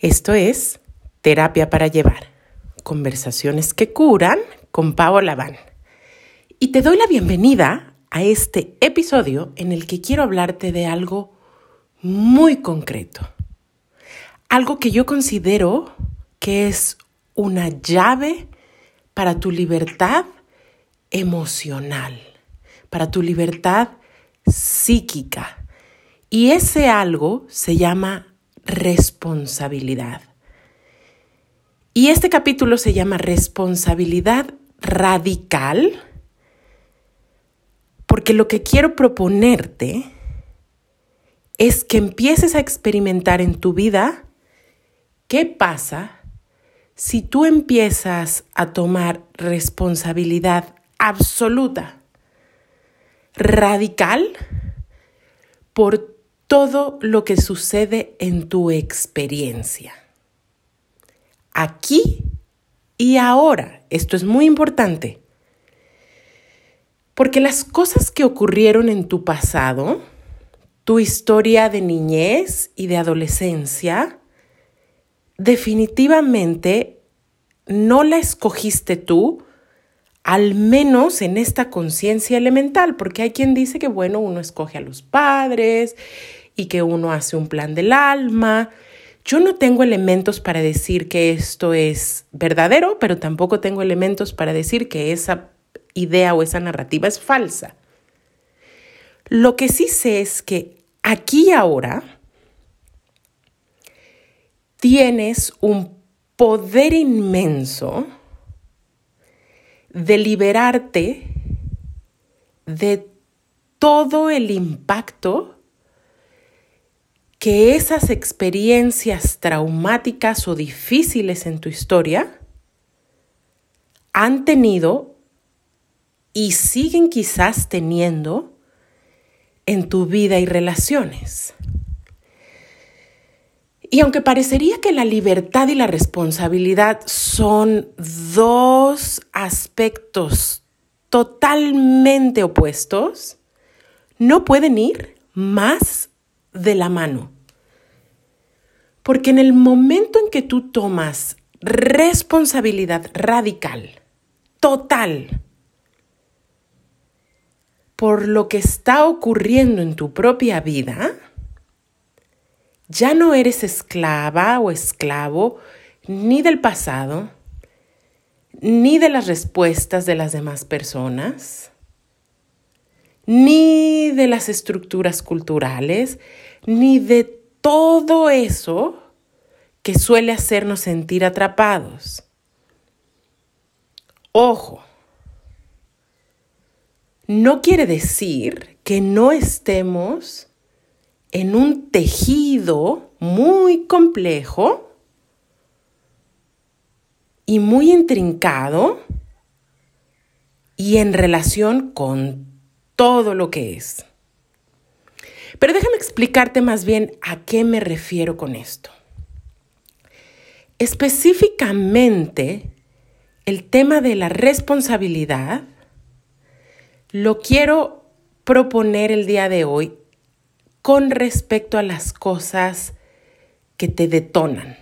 Esto es Terapia para Llevar, conversaciones que curan con Pavo Laván. Y te doy la bienvenida a este episodio en el que quiero hablarte de algo muy concreto. Algo que yo considero que es una llave para tu libertad emocional, para tu libertad psíquica. Y ese algo se llama responsabilidad. Y este capítulo se llama responsabilidad radical porque lo que quiero proponerte es que empieces a experimentar en tu vida qué pasa si tú empiezas a tomar responsabilidad absoluta, radical, por todo lo que sucede en tu experiencia. Aquí y ahora, esto es muy importante, porque las cosas que ocurrieron en tu pasado, tu historia de niñez y de adolescencia, definitivamente no la escogiste tú, al menos en esta conciencia elemental, porque hay quien dice que, bueno, uno escoge a los padres y que uno hace un plan del alma. Yo no tengo elementos para decir que esto es verdadero, pero tampoco tengo elementos para decir que esa idea o esa narrativa es falsa. Lo que sí sé es que aquí y ahora tienes un poder inmenso de liberarte de todo el impacto que esas experiencias traumáticas o difíciles en tu historia han tenido y siguen quizás teniendo en tu vida y relaciones. Y aunque parecería que la libertad y la responsabilidad son dos aspectos totalmente opuestos, no pueden ir más de la mano. Porque en el momento en que tú tomas responsabilidad radical, total, por lo que está ocurriendo en tu propia vida, ya no eres esclava o esclavo ni del pasado, ni de las respuestas de las demás personas, ni de las estructuras culturales, ni de todo eso que suele hacernos sentir atrapados. Ojo, no quiere decir que no estemos en un tejido muy complejo y muy intrincado y en relación con todo lo que es. Pero déjame explicarte más bien a qué me refiero con esto. Específicamente, el tema de la responsabilidad lo quiero proponer el día de hoy con respecto a las cosas que te detonan.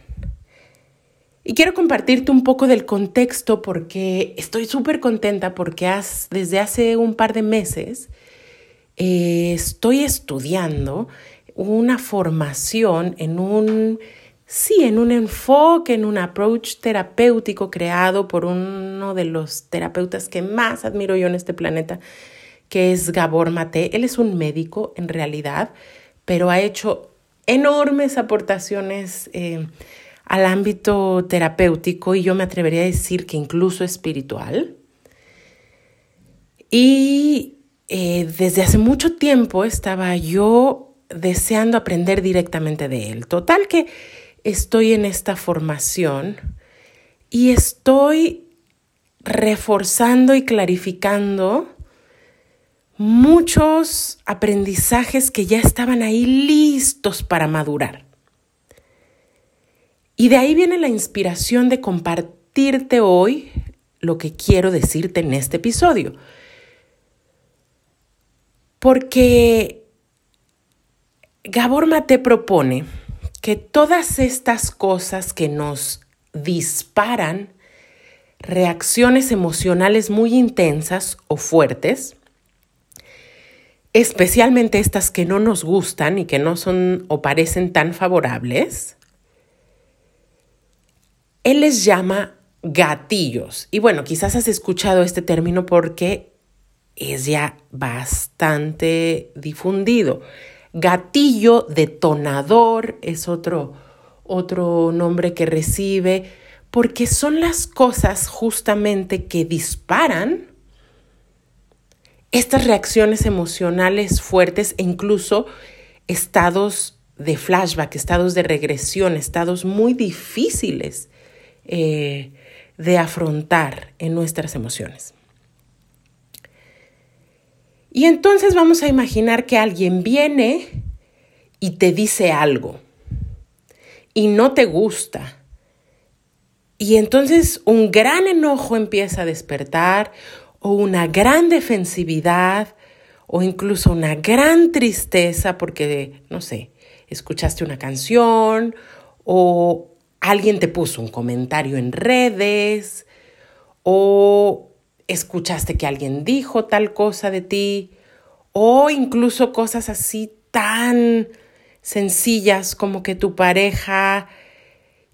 Y quiero compartirte un poco del contexto porque estoy súper contenta porque desde hace un par de meses eh, estoy estudiando una formación en un, sí, en un enfoque, en un approach terapéutico creado por uno de los terapeutas que más admiro yo en este planeta, que es Gabor Mate. Él es un médico en realidad, pero ha hecho enormes aportaciones eh, al ámbito terapéutico y yo me atrevería a decir que incluso espiritual. Y eh, desde hace mucho tiempo estaba yo deseando aprender directamente de él. Total que estoy en esta formación y estoy reforzando y clarificando muchos aprendizajes que ya estaban ahí listos para madurar. Y de ahí viene la inspiración de compartirte hoy lo que quiero decirte en este episodio. Porque Gabor Mate propone que todas estas cosas que nos disparan reacciones emocionales muy intensas o fuertes, especialmente estas que no nos gustan y que no son o parecen tan favorables, él les llama gatillos. Y bueno, quizás has escuchado este término porque es ya bastante difundido. Gatillo, detonador, es otro, otro nombre que recibe, porque son las cosas justamente que disparan estas reacciones emocionales fuertes e incluso estados de flashback, estados de regresión, estados muy difíciles eh, de afrontar en nuestras emociones. Y entonces vamos a imaginar que alguien viene y te dice algo y no te gusta. Y entonces un gran enojo empieza a despertar o una gran defensividad o incluso una gran tristeza porque, no sé, escuchaste una canción o alguien te puso un comentario en redes o escuchaste que alguien dijo tal cosa de ti o incluso cosas así tan sencillas como que tu pareja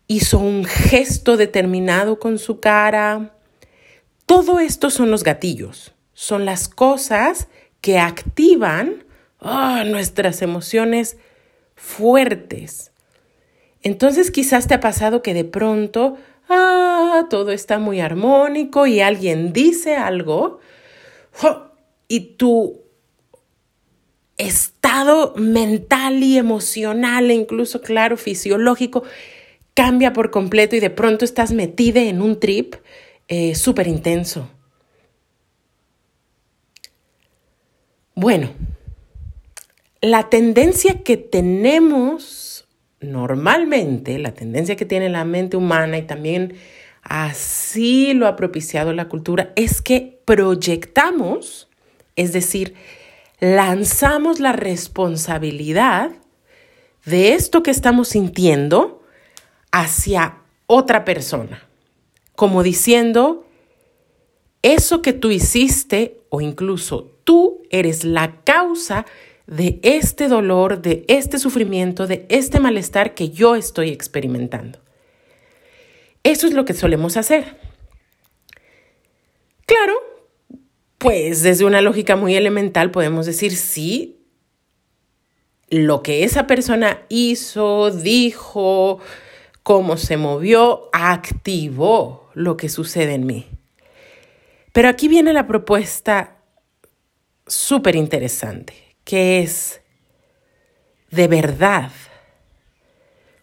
hizo un gesto determinado con su cara todo esto son los gatillos, son las cosas que activan ah, nuestras emociones fuertes. Entonces quizás te ha pasado que de pronto, ah, todo está muy armónico y alguien dice algo y tu estado mental y emocional e incluso, claro, fisiológico cambia por completo y de pronto estás metida en un trip eh, súper intenso. Bueno, la tendencia que tenemos normalmente, la tendencia que tiene la mente humana y también así lo ha propiciado la cultura, es que proyectamos, es decir, lanzamos la responsabilidad de esto que estamos sintiendo hacia otra persona como diciendo, eso que tú hiciste o incluso tú eres la causa este dolor, de este sufrimiento, de este malestar que yo estoy experimentando. Eso es lo que solemos hacer. Claro, pues desde una lógica muy elemental podemos decir sí, lo que esa persona hizo, dijo, cómo se movió, activó lo que sucede en mí. Pero aquí viene la propuesta súper interesante, que es, de verdad,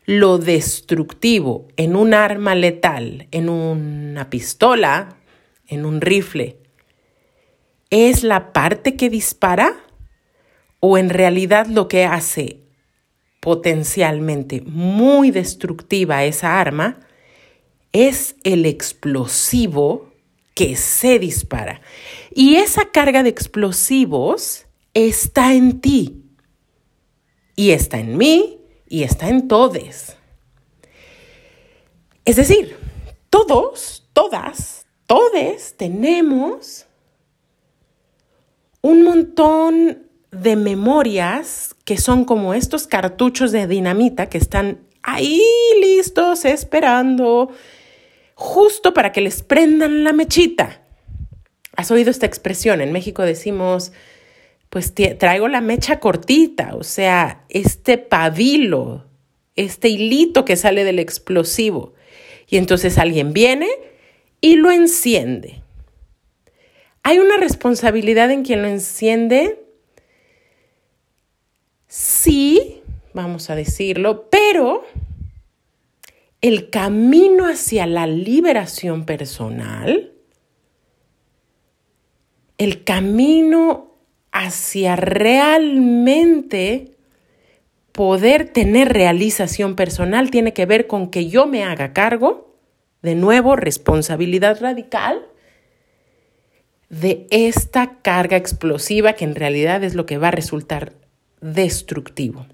lo destructivo en un arma letal, en una pistola, en un rifle, es la parte que dispara o en realidad lo que hace potencialmente muy destructiva esa arma es el explosivo que se dispara. Y esa carga de explosivos está en ti. Y está en mí y está en todos. Es decir, todos, todas, todes tenemos un montón de memorias que son como estos cartuchos de dinamita que están ahí listos esperando justo para que les prendan la mechita. ¿Has oído esta expresión? En México decimos, pues traigo la mecha cortita, o sea, este pabilo, este hilito que sale del explosivo. Y entonces alguien viene y lo enciende. ¿Hay una responsabilidad en quien lo enciende? Sí, vamos a decirlo, pero el camino hacia la liberación personal, el camino hacia realmente poder tener realización personal tiene que ver con que yo me haga cargo, de nuevo, responsabilidad radical, de esta carga explosiva que en realidad es lo que va a resultar destructivo.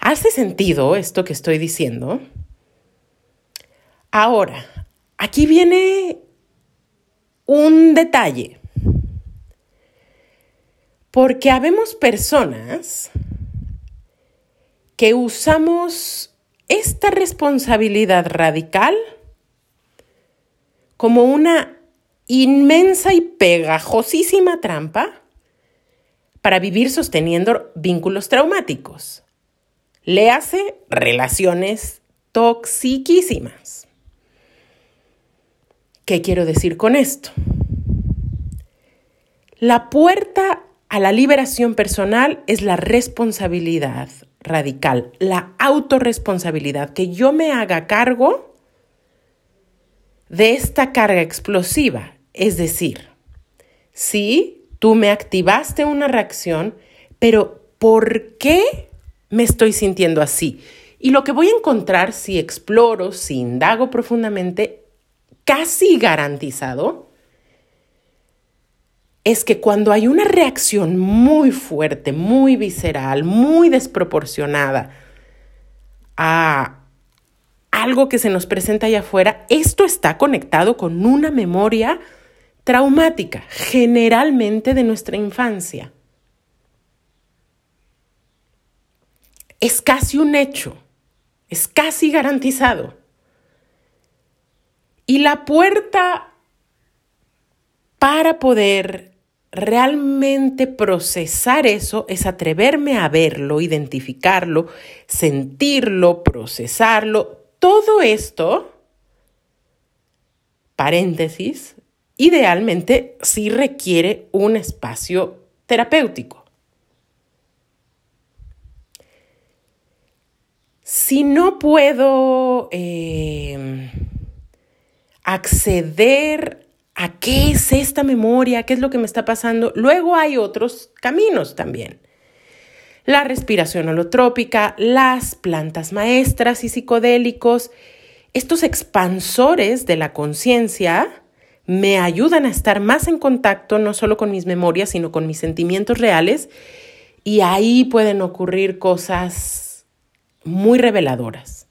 ¿Hace sentido esto que estoy diciendo? Ahora, aquí viene un detalle. Porque habemos personas que usamos esta responsabilidad radical como una inmensa y pegajosísima trampa para vivir sosteniendo vínculos traumáticos. Le hace relaciones toxiquísimas. ¿Qué quiero decir con esto? La puerta a la liberación personal es la responsabilidad radical, la autorresponsabilidad, que yo me haga cargo de esta carga explosiva. Es decir, sí, tú me activaste una reacción, pero ¿por qué me estoy sintiendo así? Y lo que voy a encontrar si exploro, si indago profundamente, casi garantizado, es que cuando hay una reacción muy fuerte, muy visceral, muy desproporcionada a algo que se nos presenta allá afuera, esto está conectado con una memoria traumática, generalmente de nuestra infancia. Es casi un hecho, es casi garantizado. Y la puerta para poder realmente procesar eso es atreverme a verlo, identificarlo, sentirlo, procesarlo. Todo esto, paréntesis, idealmente sí requiere un espacio terapéutico. Si no puedo eh, acceder ¿A qué es esta memoria? ¿Qué es lo que me está pasando? Luego hay otros caminos también. La respiración holotrópica, las plantas maestras y psicodélicos, estos expansores de la conciencia me ayudan a estar más en contacto no solo con mis memorias, sino con mis sentimientos reales y ahí pueden ocurrir cosas muy reveladoras.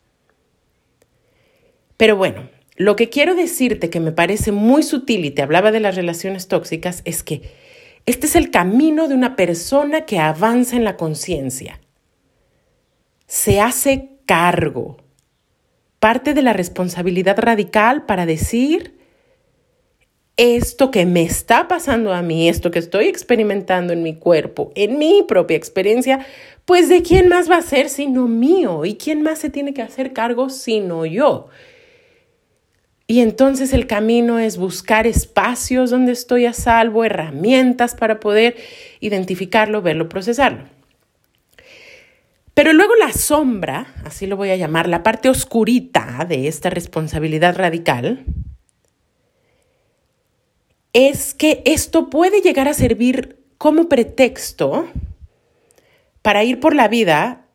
Pero bueno, lo que quiero decirte que me parece muy sutil y te hablaba de las relaciones tóxicas es que este es el camino de una persona que avanza en la conciencia. Se hace cargo. Parte de la responsabilidad radical para decir esto que me está pasando a mí, esto que estoy experimentando en mi cuerpo, en mi propia experiencia, pues de quién más va a ser sino mío y quién más se tiene que hacer cargo sino yo. Y entonces el camino es buscar espacios donde estoy a salvo, herramientas para poder identificarlo, verlo, procesarlo. Pero luego la sombra, así lo voy a llamar, la parte oscurita de esta responsabilidad radical, es que esto puede llegar a servir como pretexto para ir por la vida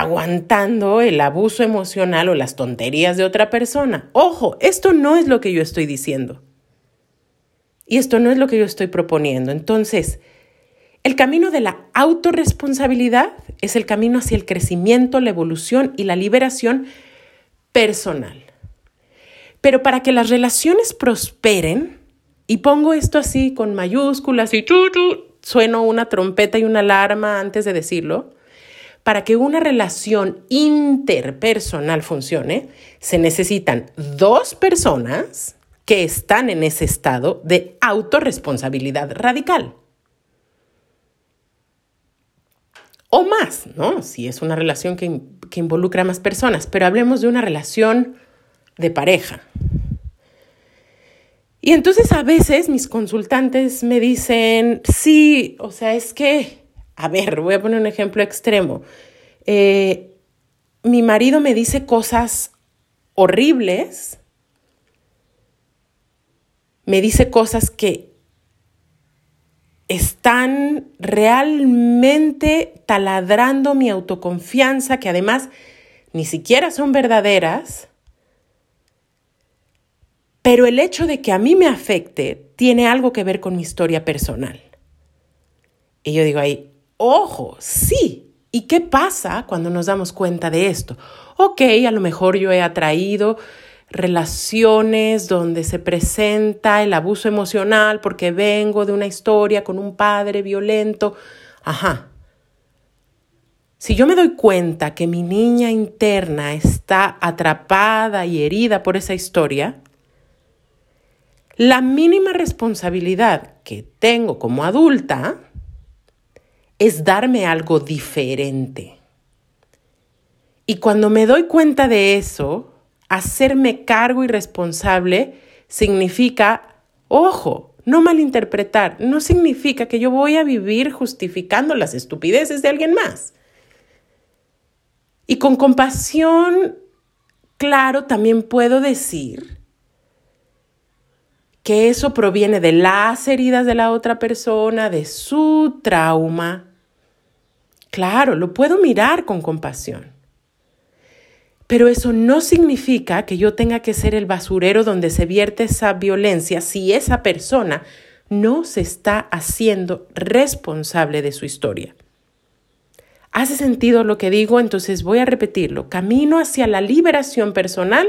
aguantando el abuso emocional o las tonterías de otra persona. Ojo, esto no es lo que yo estoy diciendo. Y esto no es lo que yo estoy proponiendo. Entonces, el camino de la autorresponsabilidad es el camino hacia el crecimiento, la evolución y la liberación personal. Pero para que las relaciones prosperen, y pongo esto así con mayúsculas y sueno una trompeta y una alarma antes de decirlo, para que una relación interpersonal funcione, se necesitan dos personas que están en ese estado de autorresponsabilidad radical. O más, ¿no? Si es una relación que, que involucra a más personas, pero hablemos de una relación de pareja. Y entonces a veces mis consultantes me dicen, sí, o sea, es que a ver, voy a poner un ejemplo extremo. Eh, mi marido me dice cosas horribles, me dice cosas que están realmente taladrando mi autoconfianza, que además ni siquiera son verdaderas, pero el hecho de que a mí me afecte tiene algo que ver con mi historia personal. Y yo digo ahí, Ojo, sí, ¿Y qué pasa cuando nos damos cuenta de esto? Ok, a lo mejor yo he atraído relaciones donde se presenta el abuso emocional porque vengo de una historia con un padre violento. Ajá. Si yo me doy cuenta que mi niña interna está atrapada y herida por esa historia, la mínima responsabilidad que tengo como adulta es darme algo diferente. Y cuando me doy cuenta de eso, hacerme cargo y responsable significa, ojo, no malinterpretar, no significa que yo voy a vivir justificando las estupideces de alguien más. Y con compasión, claro, también puedo decir que eso proviene de las heridas de la otra persona, de su trauma. Claro, lo puedo mirar con compasión. Pero eso no significa que yo tenga que ser el basurero donde se vierte esa violencia si esa persona no se está haciendo responsable de su historia. ¿Hace sentido lo que digo? Entonces voy a repetirlo. Camino hacia la liberación personal,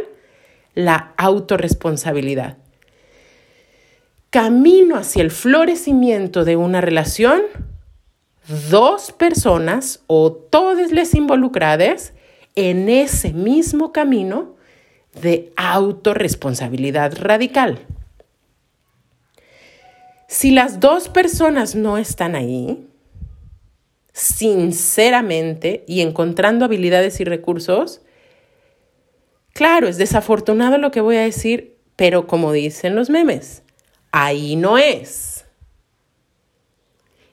la autorresponsabilidad. Camino hacia el florecimiento de una relación, dos personas o todas las involucradas en ese mismo camino de autorresponsabilidad radical. Si las dos personas no están ahí, sinceramente y encontrando habilidades y recursos, claro, es desafortunado lo que voy a decir, pero como dicen los memes, ahí no es.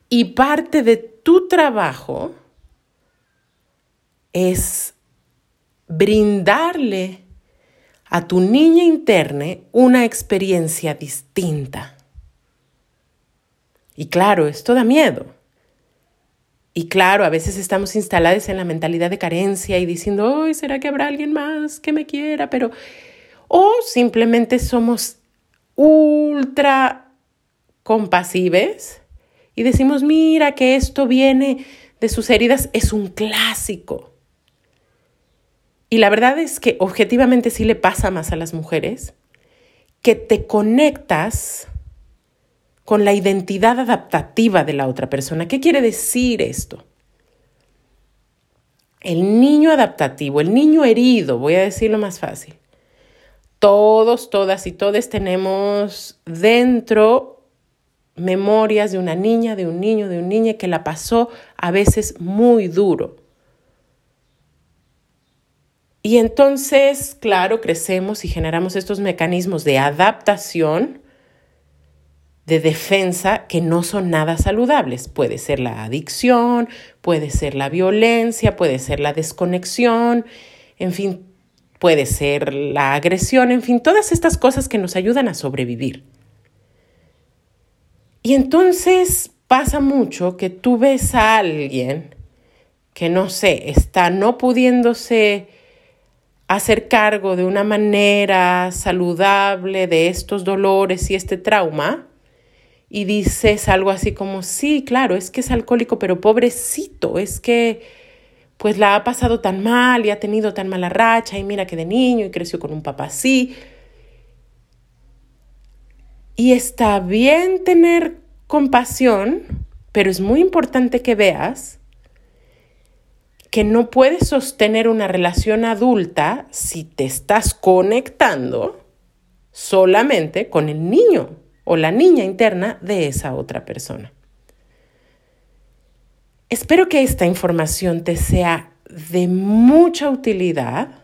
Y parte de tu trabajo es brindarle a tu niña interna una experiencia distinta. Y claro, esto da miedo. Y claro, a veces estamos instalados en la mentalidad de carencia y diciendo, ¡ay, será que habrá alguien más que me quiera! Pero, o simplemente somos ultra compasives y decimos, mira que esto viene de sus heridas, es un clásico. Y la verdad es que objetivamente sí le pasa más a las mujeres, que te conectas con la identidad adaptativa de la otra persona. ¿Qué quiere decir esto? El niño adaptativo, el niño herido, voy a decirlo más fácil. Todos, todas y todos tenemos dentro memorias de una niña, de un niño, de un niña que la pasó a veces muy duro y entonces, claro, crecemos y generamos estos mecanismos de adaptación, de defensa, que no son nada saludables. Puede ser la adicción, puede ser la violencia, puede ser la desconexión, en fin, puede ser la agresión, en fin, todas estas cosas que nos ayudan a sobrevivir. Y entonces pasa mucho que tú ves a alguien que, no sé, está no pudiéndose hacer cargo de una manera saludable de estos dolores y este trauma, y dices algo así como, sí, claro, es que es alcohólico, pero pobrecito, es que pues la ha pasado tan mal y ha tenido tan mala racha y mira que de niño y creció con un papá así. Y está bien tener compasión, pero es muy importante que veas que no puedes sostener una relación adulta si te estás conectando solamente con el niño o la niña interna de esa otra persona. Espero que esta información te sea de mucha utilidad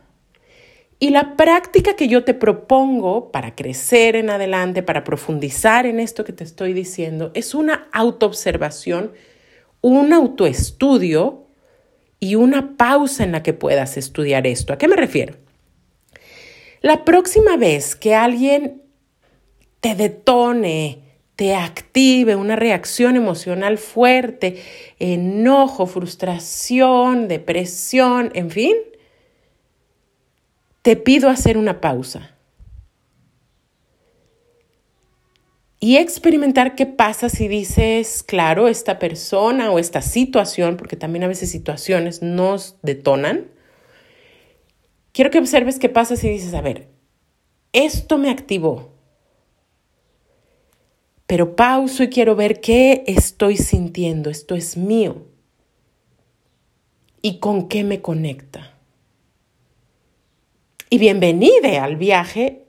y la práctica que yo te propongo para crecer en adelante, para profundizar en esto que te estoy diciendo, es una autoobservación, un autoestudio y una pausa en la que puedas estudiar esto. ¿A qué me refiero? La próxima vez que alguien te detone, te active una reacción emocional fuerte, enojo, frustración, depresión, en fin, te pido hacer una pausa. y experimentar qué pasa si dices, claro, esta persona o esta situación, porque también a veces situaciones nos detonan. Quiero que observes qué pasa si dices, a ver, esto me activó, pero pauso y quiero ver qué estoy sintiendo, esto es mío y con qué me conecta. Y bienvenida al viaje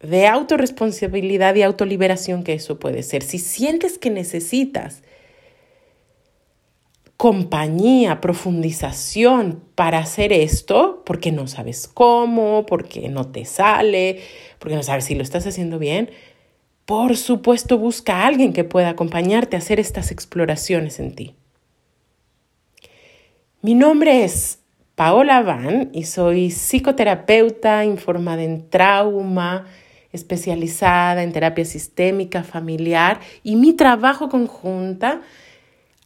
de autorresponsabilidad y autoliberación que eso puede ser. Si sientes que necesitas compañía, profundización para hacer esto, porque no sabes cómo, porque no te sale, porque no sabes si lo estás haciendo bien, por supuesto busca a alguien que pueda acompañarte a hacer estas exploraciones en ti. Mi nombre es Paola Van y soy psicoterapeuta informada en trauma, especializada en terapia sistémica familiar y mi trabajo conjunta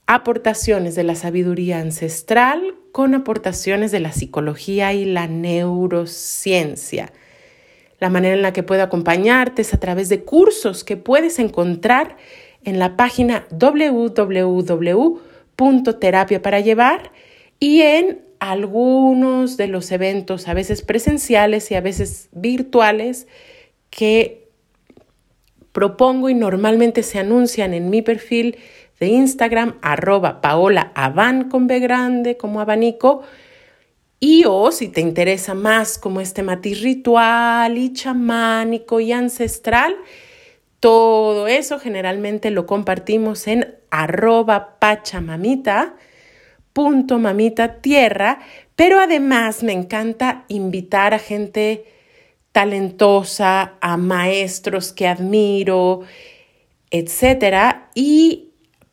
aportaciones de la sabiduría ancestral con aportaciones de la psicología y la neurociencia. La manera en la que puedo acompañarte es a través de cursos que puedes encontrar en la página www.terapia para llevar y en algunos de los eventos, a veces presenciales y a veces virtuales, que propongo y normalmente se anuncian en mi perfil de Instagram, arroba Paola con B grande como abanico. Y o si te interesa más como este matiz ritual y chamánico y ancestral, todo eso generalmente lo compartimos en arroba pachamamita, punto mamita tierra, pero además me encanta invitar a gente talentosa, a maestros que admiro, etcétera. Y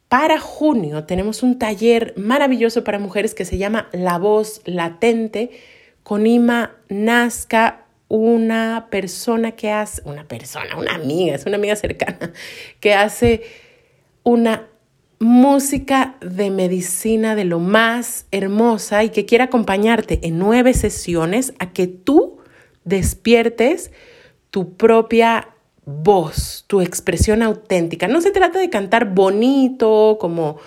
para junio tenemos un taller maravilloso para mujeres que se llama La Voz Latente con Ima Nazca, una persona que hace, una persona, una amiga, es una amiga cercana, que hace una música de medicina de lo más hermosa y que quiere acompañarte en nueve sesiones a que tú despiertes tu propia voz, tu expresión auténtica. No se trata de cantar bonito como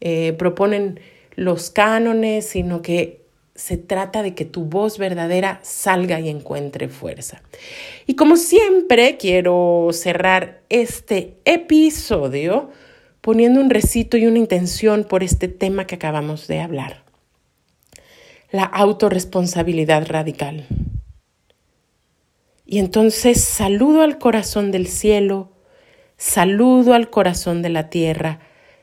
eh, proponen los cánones, sino que se trata de que tu voz verdadera salga y encuentre fuerza. Y como siempre, quiero cerrar este episodio poniendo un recito y una intención por este tema que acabamos de hablar. La autorresponsabilidad radical. Y entonces saludo al corazón del cielo, saludo al corazón de la tierra,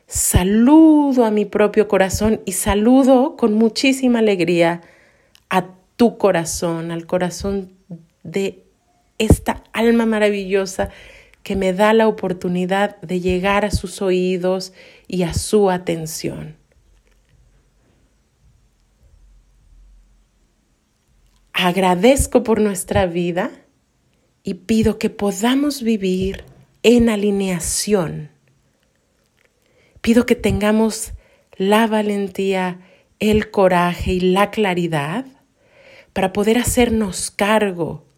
saludo a mi propio corazón y saludo con muchísima alegría a tu corazón, al corazón de esta alma maravillosa que me da la oportunidad de llegar a sus oídos y a su atención. Agradezco por nuestra vida y pido que podamos vivir en alineación. Pido que tengamos la valentía, el coraje y la claridad para poder hacernos cargo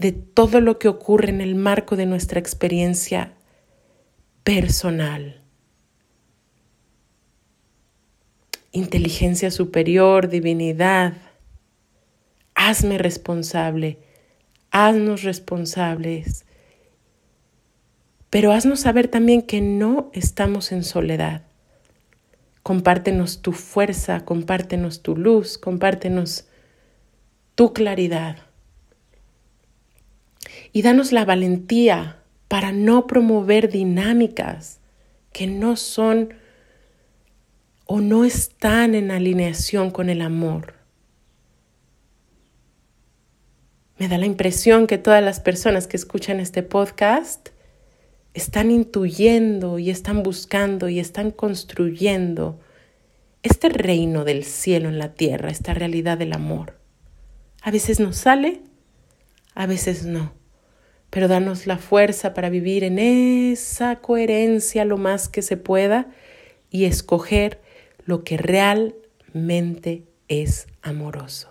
de todo lo que ocurre en el marco de nuestra experiencia personal. Inteligencia superior, divinidad, hazme responsable haznos responsables, pero haznos saber también que no estamos en soledad. Compártenos tu fuerza, compártenos tu luz, compártenos tu claridad. Y danos la valentía para no promover dinámicas que no son o no están en alineación con el amor. Me da la impresión que todas las personas que escuchan este podcast están intuyendo y están buscando y están construyendo este reino del cielo en la tierra, esta realidad del amor. A veces nos sale, a veces no, pero danos la fuerza para vivir en esa coherencia lo más que se pueda y escoger lo que realmente es amoroso.